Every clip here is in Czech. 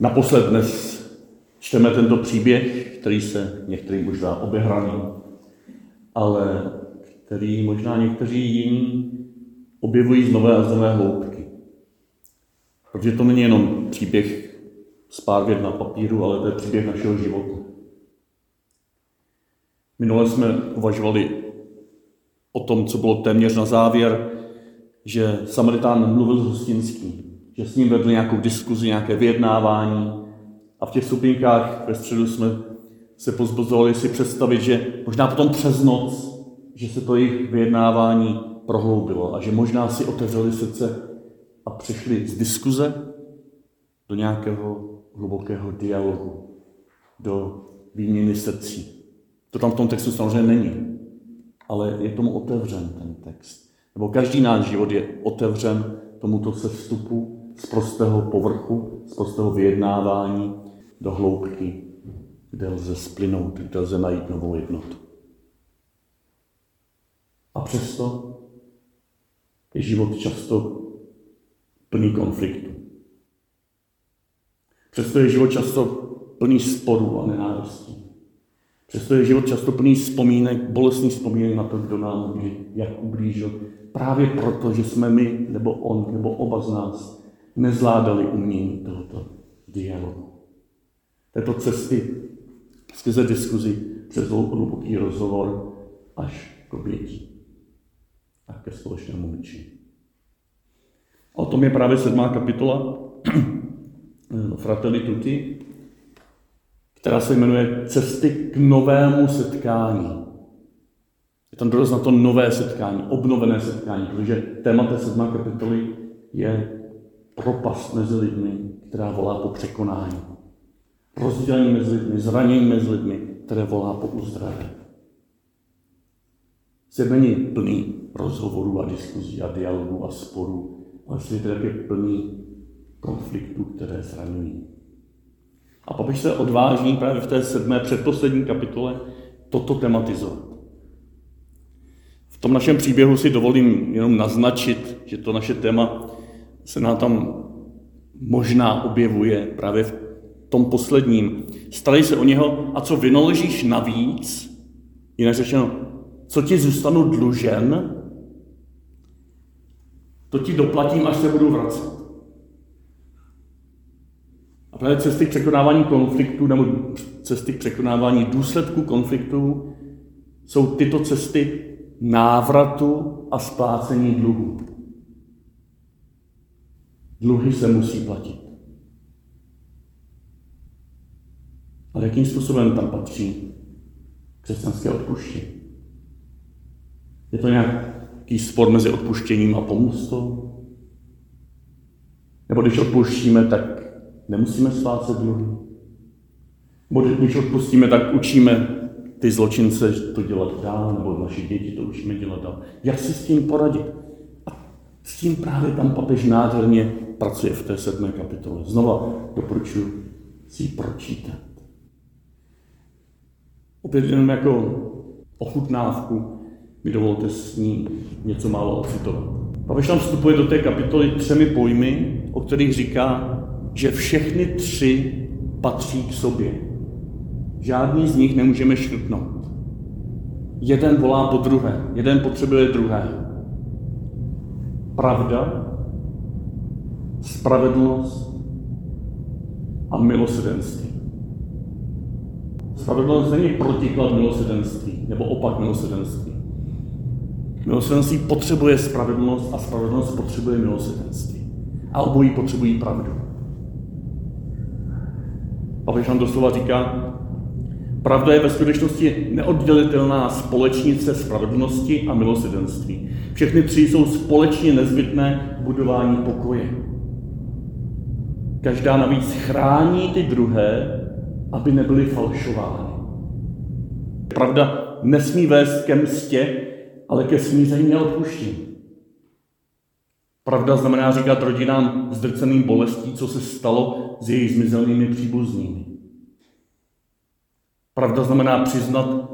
Naposled dnes čteme tento příběh, který se některým možná obehraný, ale který možná někteří jiní objevují z nové a z nové hloubky. Protože to není jenom příběh z pár věd na papíru, ale to je příběh našeho života. Minule jsme uvažovali o tom, co bylo téměř na závěr, že Samaritán mluvil s hostinským, že s ním vedl nějakou diskuzi, nějaké vyjednávání a v těch stupinkách ve středu jsme se pozbuzovali si představit, že možná potom přes noc, že se to jejich vyjednávání prohloubilo a že možná si otevřeli srdce a přišli z diskuze do nějakého hlubokého dialogu, do výměny srdcí. To tam v tom textu samozřejmě není, ale je tomu otevřen ten text. Nebo každý náš život je otevřen tomuto vstupu z prostého povrchu, z prostého vyjednávání do hloubky, kde lze splynout, kde lze najít novou jednotu. A přesto je život často plný konfliktů. Přesto je život často plný sporů a nenávistí. Přesto je život často plný vzpomínek, bolestných vzpomínek na to, kdo nám jak ublížil. Právě proto, že jsme my, nebo on, nebo oba z nás nezvládali umění tohoto dialogu. Této cesty skrze diskuzi přes hluboký rozhovor až k obětí a ke společnému myči. O tom je právě sedmá kapitola Fratelli Tutti, která se jmenuje Cesty k novému setkání. Je tam doraz na to nové setkání, obnovené setkání, protože téma té sedmé kapitoly je propast mezi lidmi, která volá po překonání. Rozdělení mezi lidmi, zranění mezi lidmi, které volá po uzdravení. Svět není plný rozhovorů a diskuzí a dialogů a sporů, ale svět je plný konfliktů, které zraňují. A papež se odváží právě v té sedmé předposlední kapitole toto tematizovat. V tom našem příběhu si dovolím jenom naznačit, že to naše téma se nám tam možná objevuje právě v tom posledním. Starej se o něho a co vynaložíš navíc, jinak řečeno, co ti zůstanu dlužen, to ti doplatím, až se budu vracet. A právě cesty k překonávání konfliktů nebo cesty k překonávání důsledků konfliktů jsou tyto cesty návratu a splácení dluhů. Dluhy se musí platit. Ale jakým způsobem tam patří křesťanské odpuštění? Je to nějaký spor mezi odpuštěním a pomůstou? Nebo když odpuštíme, tak nemusíme splácet dluhy? Nebo když odpustíme, tak učíme ty zločince to dělat dál, nebo naše děti to učíme dělat dál. Jak si s tím poradit? S tím právě tam papež nádherně pracuje v té sedmé kapitole. Znova doporučuji si ji pročítat. Opět jenom jako ochutnávku mi dovolte s ní něco málo ocitovat. Papež tam vstupuje do té kapitoly třemi pojmy, o kterých říká, že všechny tři patří k sobě. Žádný z nich nemůžeme škrtnout. Jeden volá po druhé, jeden potřebuje druhé. Pravda spravedlnost a milosedenství. Spravedlnost není protiklad milosedenství nebo opak milosedenství. Milosedenství potřebuje spravedlnost a spravedlnost potřebuje milosedenství. A obojí potřebují pravdu. Papež nám doslova říká, pravda je ve skutečnosti neoddělitelná společnice spravedlnosti a milosedenství. Všechny tři jsou společně nezbytné budování pokoje. Každá navíc chrání ty druhé, aby nebyly falšovány. Pravda nesmí vést ke mstě, ale ke smíření a odpuštění. Pravda znamená říkat rodinám zdrceným bolestí, co se stalo s jejich zmizelnými příbuznými. Pravda znamená přiznat,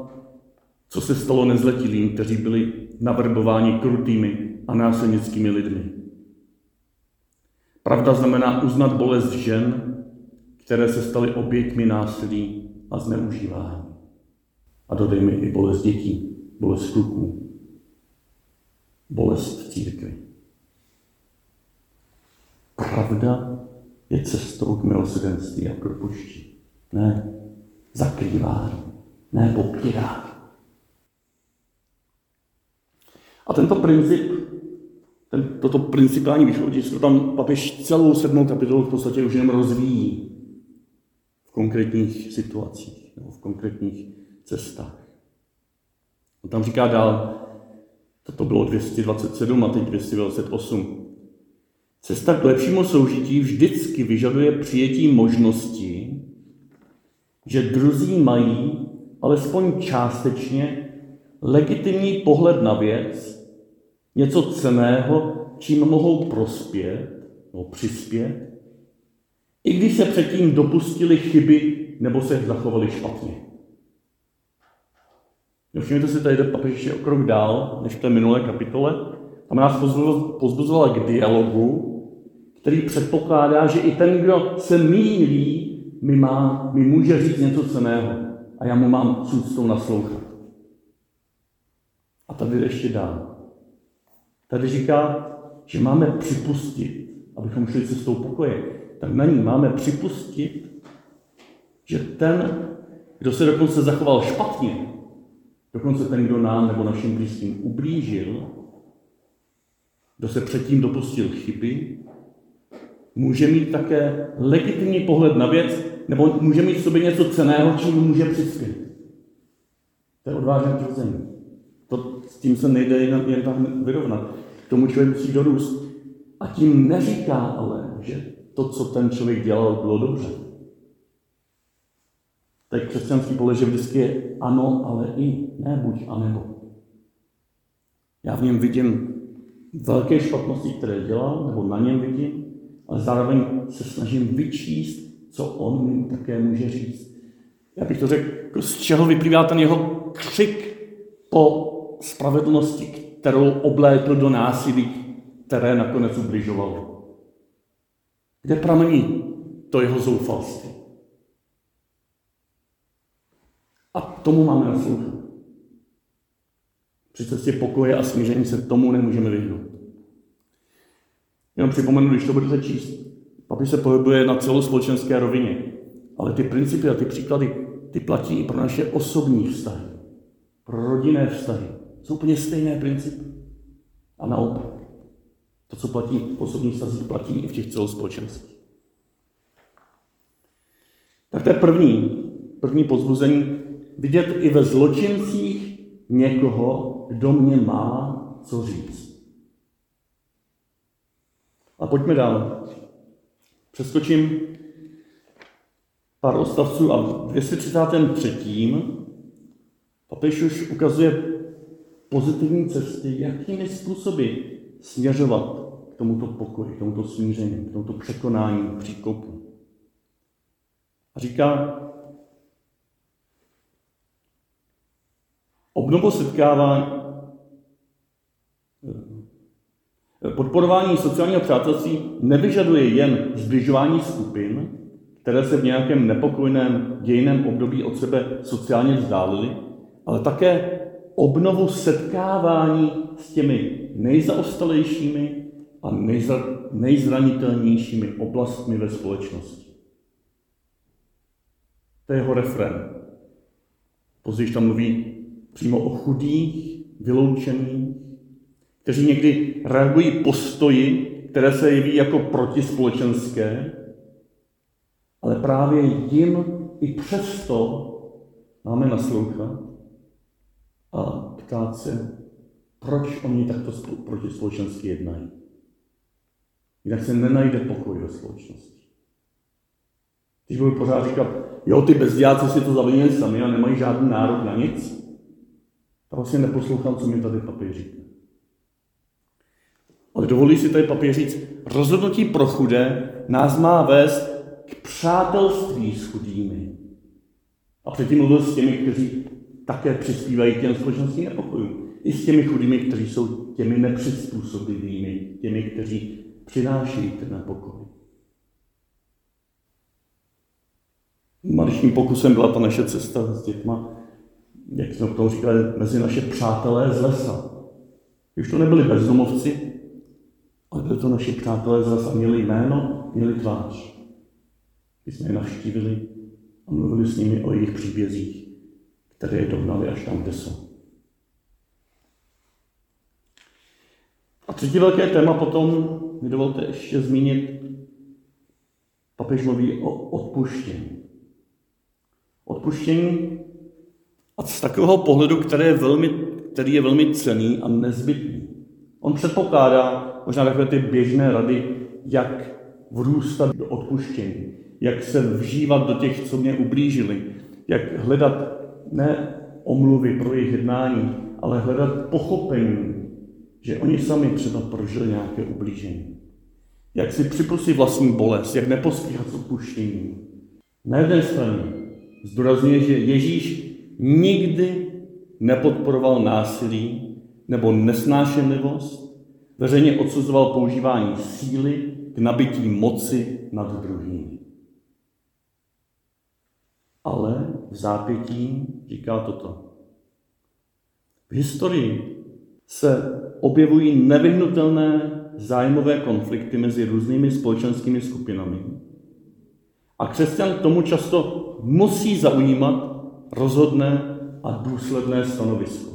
co se stalo nezletilým, kteří byli navrbováni krutými a násilnickými lidmi. Pravda znamená uznat bolest žen, které se staly oběťmi násilí a zneužívání. A dodejme i bolest dětí, bolest kluků, bolest v církvi. Pravda je cestou k milosedenství a propuštění. Ne zakrývání, ne popírání. A tento princip, ten, toto principální východisko, tam papež celou sedmou kapitolu v podstatě už jenom rozvíjí v konkrétních situacích nebo v konkrétních cestách. On tam říká dál, toto bylo 227 a teď 228. Cesta k lepšímu soužití vždycky vyžaduje přijetí možnosti, že druzí mají, alespoň částečně, legitimní pohled na věc, něco ceného, čím mohou prospět nebo přispět, i když se předtím dopustili chyby nebo se zachovali špatně. Všimněte si, tady jde papež ještě o krok dál, než v té minulé kapitole. Tam nás pozbuzovala k dialogu, který předpokládá, že i ten, kdo se mílí, mi, má, mi může říct něco ceného a já mu mám s úctou naslouchat. A tady ještě dál. Tady říká, že máme připustit, abychom šli cestou pokoje, tak na ní máme připustit, že ten, kdo se dokonce zachoval špatně, dokonce ten, kdo nám nebo našim blízkým ublížil, kdo se předtím dopustil chyby, může mít také legitimní pohled na věc, nebo může mít v sobě něco ceného, čím může přispět. To je odvážné tvrzení. To, s tím se nejde jen, jen tak vyrovnat. K tomu člověk musí dorůst. A tím neříká ale, že to, co ten člověk dělal, bylo dobře. Tak křesťanský pole, že vždycky je ano, ale i ne buď a nebo. Já v něm vidím velké špatnosti, které dělal, nebo na něm vidím, ale zároveň se snažím vyčíst, co on mi také může říct. Já bych to řekl, z čeho vyplývá ten jeho křik po spravedlnosti, kterou oblétl do násilí, které nakonec ubližovalo. Kde pramení to jeho zoufalství? A tomu máme naslouchat. Při cestě pokoje a smíření se tomu nemůžeme vyhnout. Jenom připomenu, když to budete číst. Papiš se pohybuje na celospolečenské rovině. Ale ty principy a ty příklady, ty platí i pro naše osobní vztahy. Pro rodinné vztahy. Jsou úplně stejné principy. A naopak. To, co platí v osobních vztazích, platí i v těch celospolečenských. Tak to je první, první pozbuzení. Vidět i ve zločincích někoho, kdo mě má co říct. A pojďme dál. Přeskočím pár odstavců a v 233. papež už ukazuje pozitivní cesty, jakými způsoby směřovat k tomuto pokoji, k tomuto smíření, k tomuto překonání příkopu. A říká, obnovu setkávání, Podporování sociálního přátelství nevyžaduje jen zbližování skupin, které se v nějakém nepokojném dějiném období od sebe sociálně vzdálily, ale také obnovu setkávání s těmi nejzaostalejšími a nejzranitelnějšími oblastmi ve společnosti. To je jeho refren. Později tam mluví přímo o chudých, vyloučených, kteří někdy reagují postoji, které se jeví jako protispolečenské, ale právě jim i přesto máme naslouchat a ptát se, proč oni takto protispolečensky jednají. Jinak se nenajde pokoj do společnosti. Když budu pořád říkat, jo, ty bezděláci si to zavinili sami a nemají žádný nárok na nic, tak vlastně neposlouchám, co mi tady papír říká. Ale dovolí si tady papír říct, rozhodnutí pro chudé nás má vést k přátelství s chudými. A předtím mluvil s těmi, kteří také přispívají k těm společenským nepokojům. I s těmi chudými, kteří jsou těmi nepřizpůsobivými, těmi, kteří přinášejí ten nepokoj. Maličkým pokusem byla ta naše cesta s dětma, jak jsme to říkali, mezi naše přátelé z lesa. Už to nebyli bezdomovci, ale byli to naši přátelé z lesa. Měli jméno, měli tvář. Když jsme je navštívili a mluvili s nimi o jejich příbězích, které je dohnali až tam, kde jsou. A třetí velké téma potom mi dovolte ještě zmínit, papež mluví o odpuštění. Odpuštění a z takového pohledu, který je velmi, který je velmi cený a nezbytný. On předpokládá možná takové ty běžné rady, jak vrůstat do odpuštění, jak se vžívat do těch, co mě ublížili, jak hledat ne omluvy pro jejich jednání, ale hledat pochopení, že oni sami třeba prožili nějaké ublížení. Jak si připustit vlastní bolest, jak nepospíchat s odpuštěním. Na jedné straně zdůrazňuje, že Ježíš nikdy nepodporoval násilí nebo nesnášenlivost, veřejně odsuzoval používání síly k nabití moci nad druhým. Ale v zápětí říká toto. V historii se objevují nevyhnutelné zájmové konflikty mezi různými společenskými skupinami. A křesťan tomu často musí zaujímat rozhodné a důsledné stanovisko.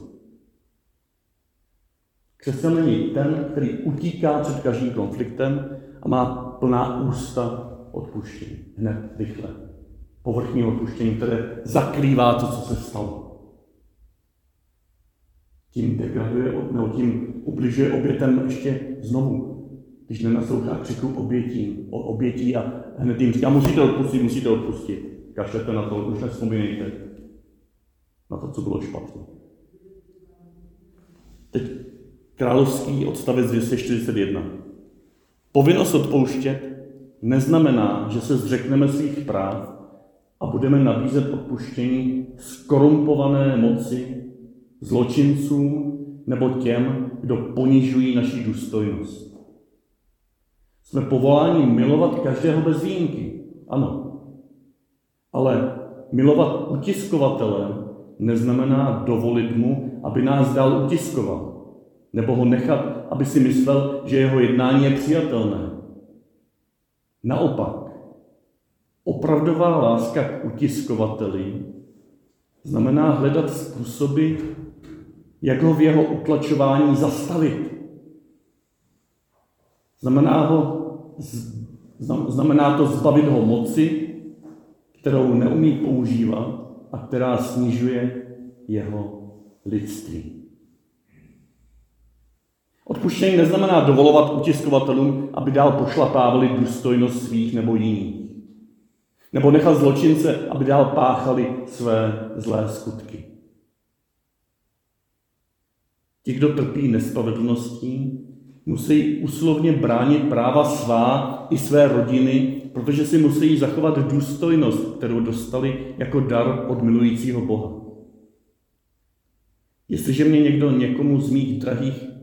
Křesťan není ten, který utíká před každým konfliktem a má plná ústa odpuštění. Hned, rychle. Povrchní odpuštění, které zakrývá to, co se stalo. Tím degraduje, nebo tím ubližuje obětem ještě znovu. Když nenaslouchá křiku obětí, o obětí a hned jim říká, musíte odpustit, musíte odpustit. Kašlete na to, už nespomínejte na to, co bylo špatně. Teď královský odstavec 241. Povinnost odpouštět neznamená, že se zřekneme svých práv a budeme nabízet odpuštění skorumpované moci, zločincům nebo těm, kdo ponižují naši důstojnost. Jsme povoláni milovat každého bez výjimky. Ano. Ale milovat utiskovatele neznamená dovolit mu, aby nás dál utiskoval. Nebo ho nechat, aby si myslel, že jeho jednání je přijatelné. Naopak, opravdová láska k utiskovateli znamená hledat způsoby, jak ho v jeho utlačování zastavit. Znamená, ho, znamená to zbavit ho moci, kterou neumí používat a která snižuje jeho lidství. Odpuštění neznamená dovolovat utiskovatelům, aby dál pošlapávali důstojnost svých nebo jiných. Nebo nechat zločince, aby dál páchali své zlé skutky. Ti, kdo trpí nespravedlností, musí uslovně bránit práva svá i své rodiny, protože si musí zachovat důstojnost, kterou dostali jako dar od milujícího Boha. Jestliže mě někdo někomu z mých drahých,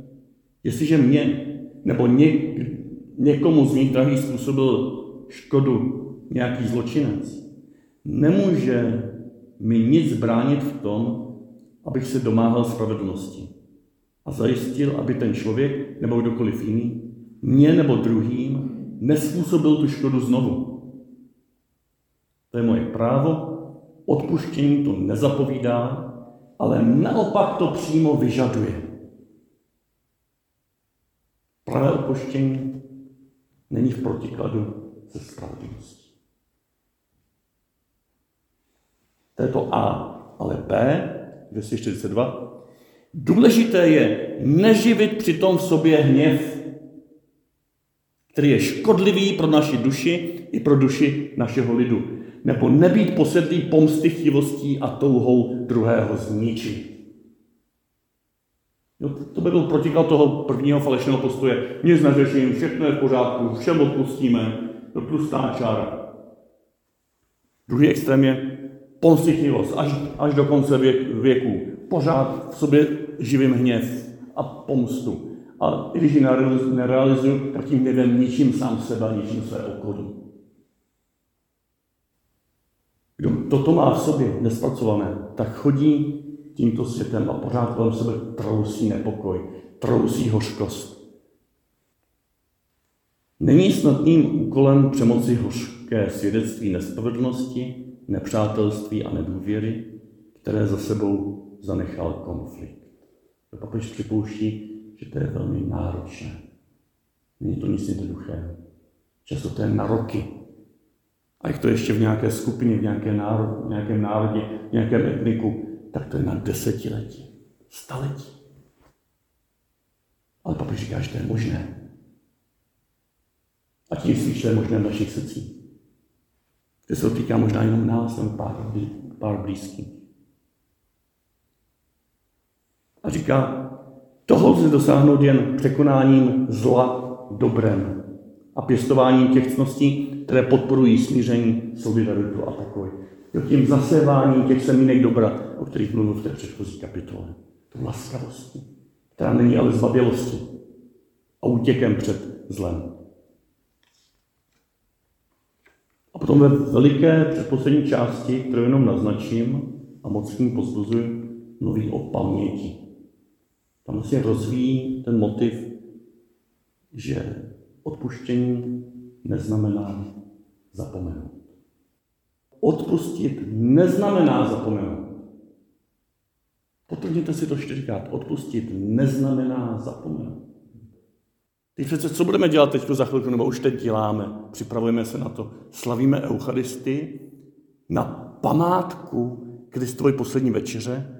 jestliže mě nebo ně, někomu z mých drahých způsobil škodu nějaký zločinec, nemůže mi nic bránit v tom, abych se domáhal spravedlnosti a zajistil, aby ten člověk nebo kdokoliv jiný mě nebo druhým nespůsobil tu škodu znovu. To je moje právo, odpuštění to nezapovídá, ale naopak to přímo vyžaduje. Pravé odpuštění není v protikladu se spravedlností. To je to A, ale B, 242, Důležité je neživit přitom v sobě hněv, který je škodlivý pro naši duši i pro duši našeho lidu. Nebo nebýt posedlý pomsty chtivostí a touhou druhého zničit. Jo, to by byl protiklad toho prvního falešného postoje. Nic neřeším, všechno je v pořádku, všem odpustíme, to tlustá čára. Druhý extrém je pomstichtivost až, až do konce věk, věku. Pořád v sobě živím hněv a pomstu. A i když ji nerealizuju, tak tím hněvem ničím sám sebe, ničím své okolí. kdo toto má v sobě nespracované, tak chodí tímto světem a pořád kolem sebe trousí nepokoj, trousí hořkost. Není snadným úkolem přemoci hořké svědectví nespravedlnosti, nepřátelství a nedůvěry, které za sebou zanechal konflikt. Papež připouští, že to je velmi náročné. Není to nic jednoduchého. Často to je na roky. A jak to ještě v nějaké skupině, v, nějaké v nějakém národě, v nějakém etniku, tak to je na desetiletí, staletí. Ale papež říká, že to je možné. A tím spíš to je možné v našich srdcích. Že se to týká možná jenom nás, nebo pár, pár blízkých. A říká, toho lze dosáhnout jen překonáním zla dobrem a pěstováním těch cností, které podporují smíření, solidaritu a pokoj. Jo, tím zaséváním těch semínek dobra, o kterých mluvil v té předchozí kapitole. To laskavosti, která není ale zbabělosti a útěkem před zlem. A potom ve veliké předposlední části, kterou jenom naznačím a moc k ní pozbuzuji, mluví o paměti. Tam se rozvíjí ten motiv, že odpuštění neznamená zapomenout. Odpustit neznamená zapomenout. Potvrdněte si to čtyřikrát. Odpustit neznamená zapomenout. Teď přece, co budeme dělat teď za chvilku, nebo už teď děláme? Připravujeme se na to. Slavíme Eucharistii na památku Kristovy poslední večeře,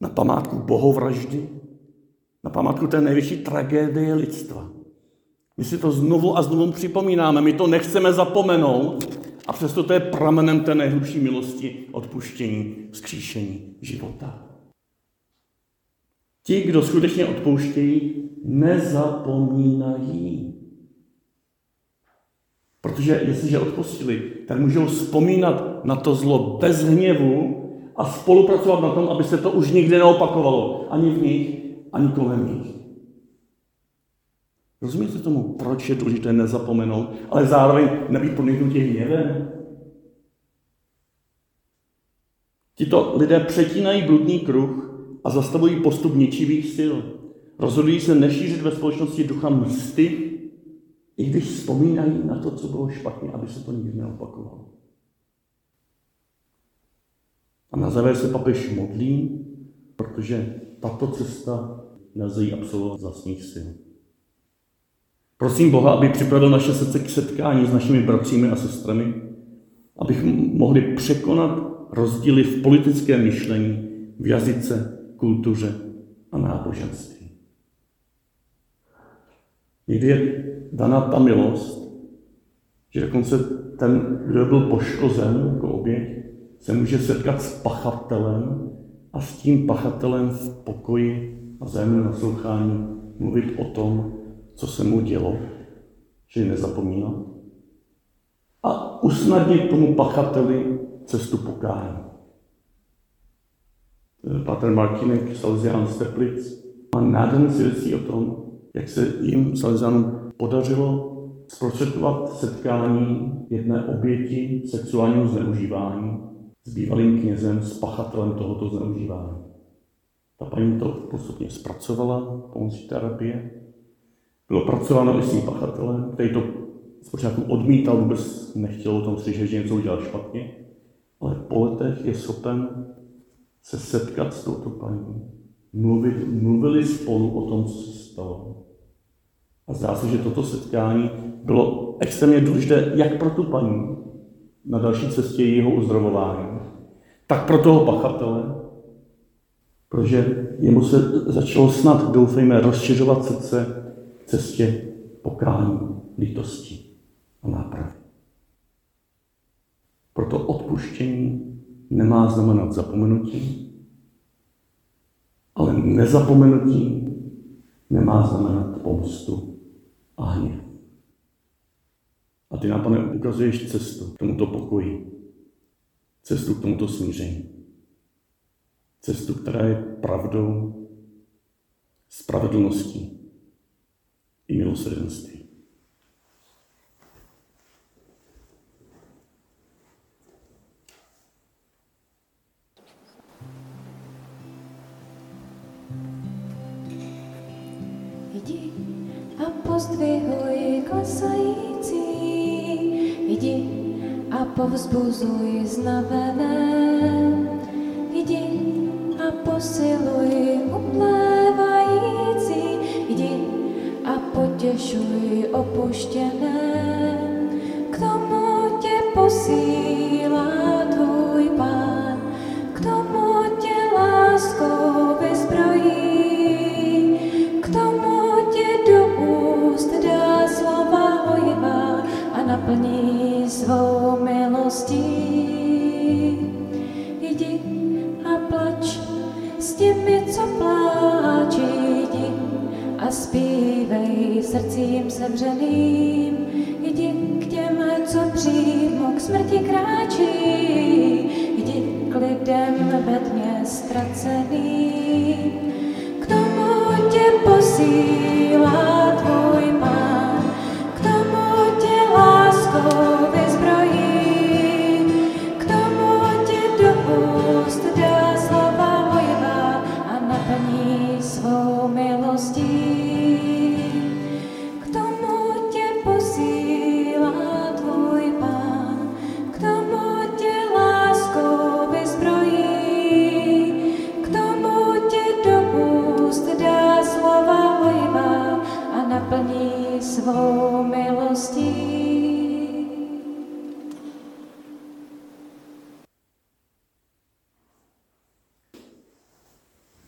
na památku bohovraždy, na památku té největší tragédie lidstva. My si to znovu a znovu připomínáme, my to nechceme zapomenout a přesto to je pramenem té nejhlubší milosti, odpuštění, vzkříšení života. Ti, kdo skutečně odpouštějí, nezapomínají. Protože jestliže odpustili, tak můžou vzpomínat na to zlo bez hněvu a spolupracovat na tom, aby se to už nikdy neopakovalo. Ani v nich, ani kolem nich. Rozumíte tomu, proč je důležité nezapomenout, ale zároveň nebýt podniknutí hněvem? Tito lidé přetínají bludný kruh a zastavují postup ničivých sil. Rozhodují se nešířit ve společnosti ducha msty, i když vzpomínají na to, co bylo špatně, aby se to nikdy neopakovalo. A na závěr se papež modlí, protože tato cesta nelze jí absolvovat vlastních sil. Prosím Boha, aby připravil naše srdce k setkání s našimi bratřími a sestrami, abychom mohli překonat rozdíly v politickém myšlení, v jazyce, kultuře a náboženství. Někdy je daná ta milost, že dokonce ten, kdo byl poškozen jako oběť, se může setkat s pachatelem a s tím pachatelem v pokoji a vzájemném naslouchání mluvit o tom, co se mu dělo, že nezapomínat a usnadnit tomu pachateli cestu pokání. Pater Martinek, Salesián z Teplic, má nádherné svědectví o tom, jak se jim Salesiánům podařilo zprostředkovat setkání jedné oběti sexuálního zneužívání s bývalým knězem, s pachatelem tohoto zneužívání. Ta paní to postupně zpracovala pomocí terapie bylo pracováno i s tím pachatelem, který to zpočátku odmítal, vůbec nechtěl o tom slyšet, že něco udělal špatně, ale po letech je schopen se setkat s touto paní, mluvit, mluvili spolu o tom, co se stalo. A zdá se, že toto setkání bylo extrémně důležité jak pro tu paní na další cestě jejího uzdravování, tak pro toho pachatele, protože jemu se začalo snad, doufejme, rozšiřovat srdce cestě pokání, lítosti a nápravy. Proto odpuštění nemá znamenat zapomenutí, ale nezapomenutí nemá znamenat pomstu a hněv. A ty nám, pane, ukazuješ cestu k tomuto pokoji, cestu k tomuto smíření, cestu, která je pravdou, spravedlností и милосердности. Иди, апостви касаїці, іди, а повзбузуй знавене, іди, а посилуй у плен. Potěšuj opuštěné. K tomu tě posílá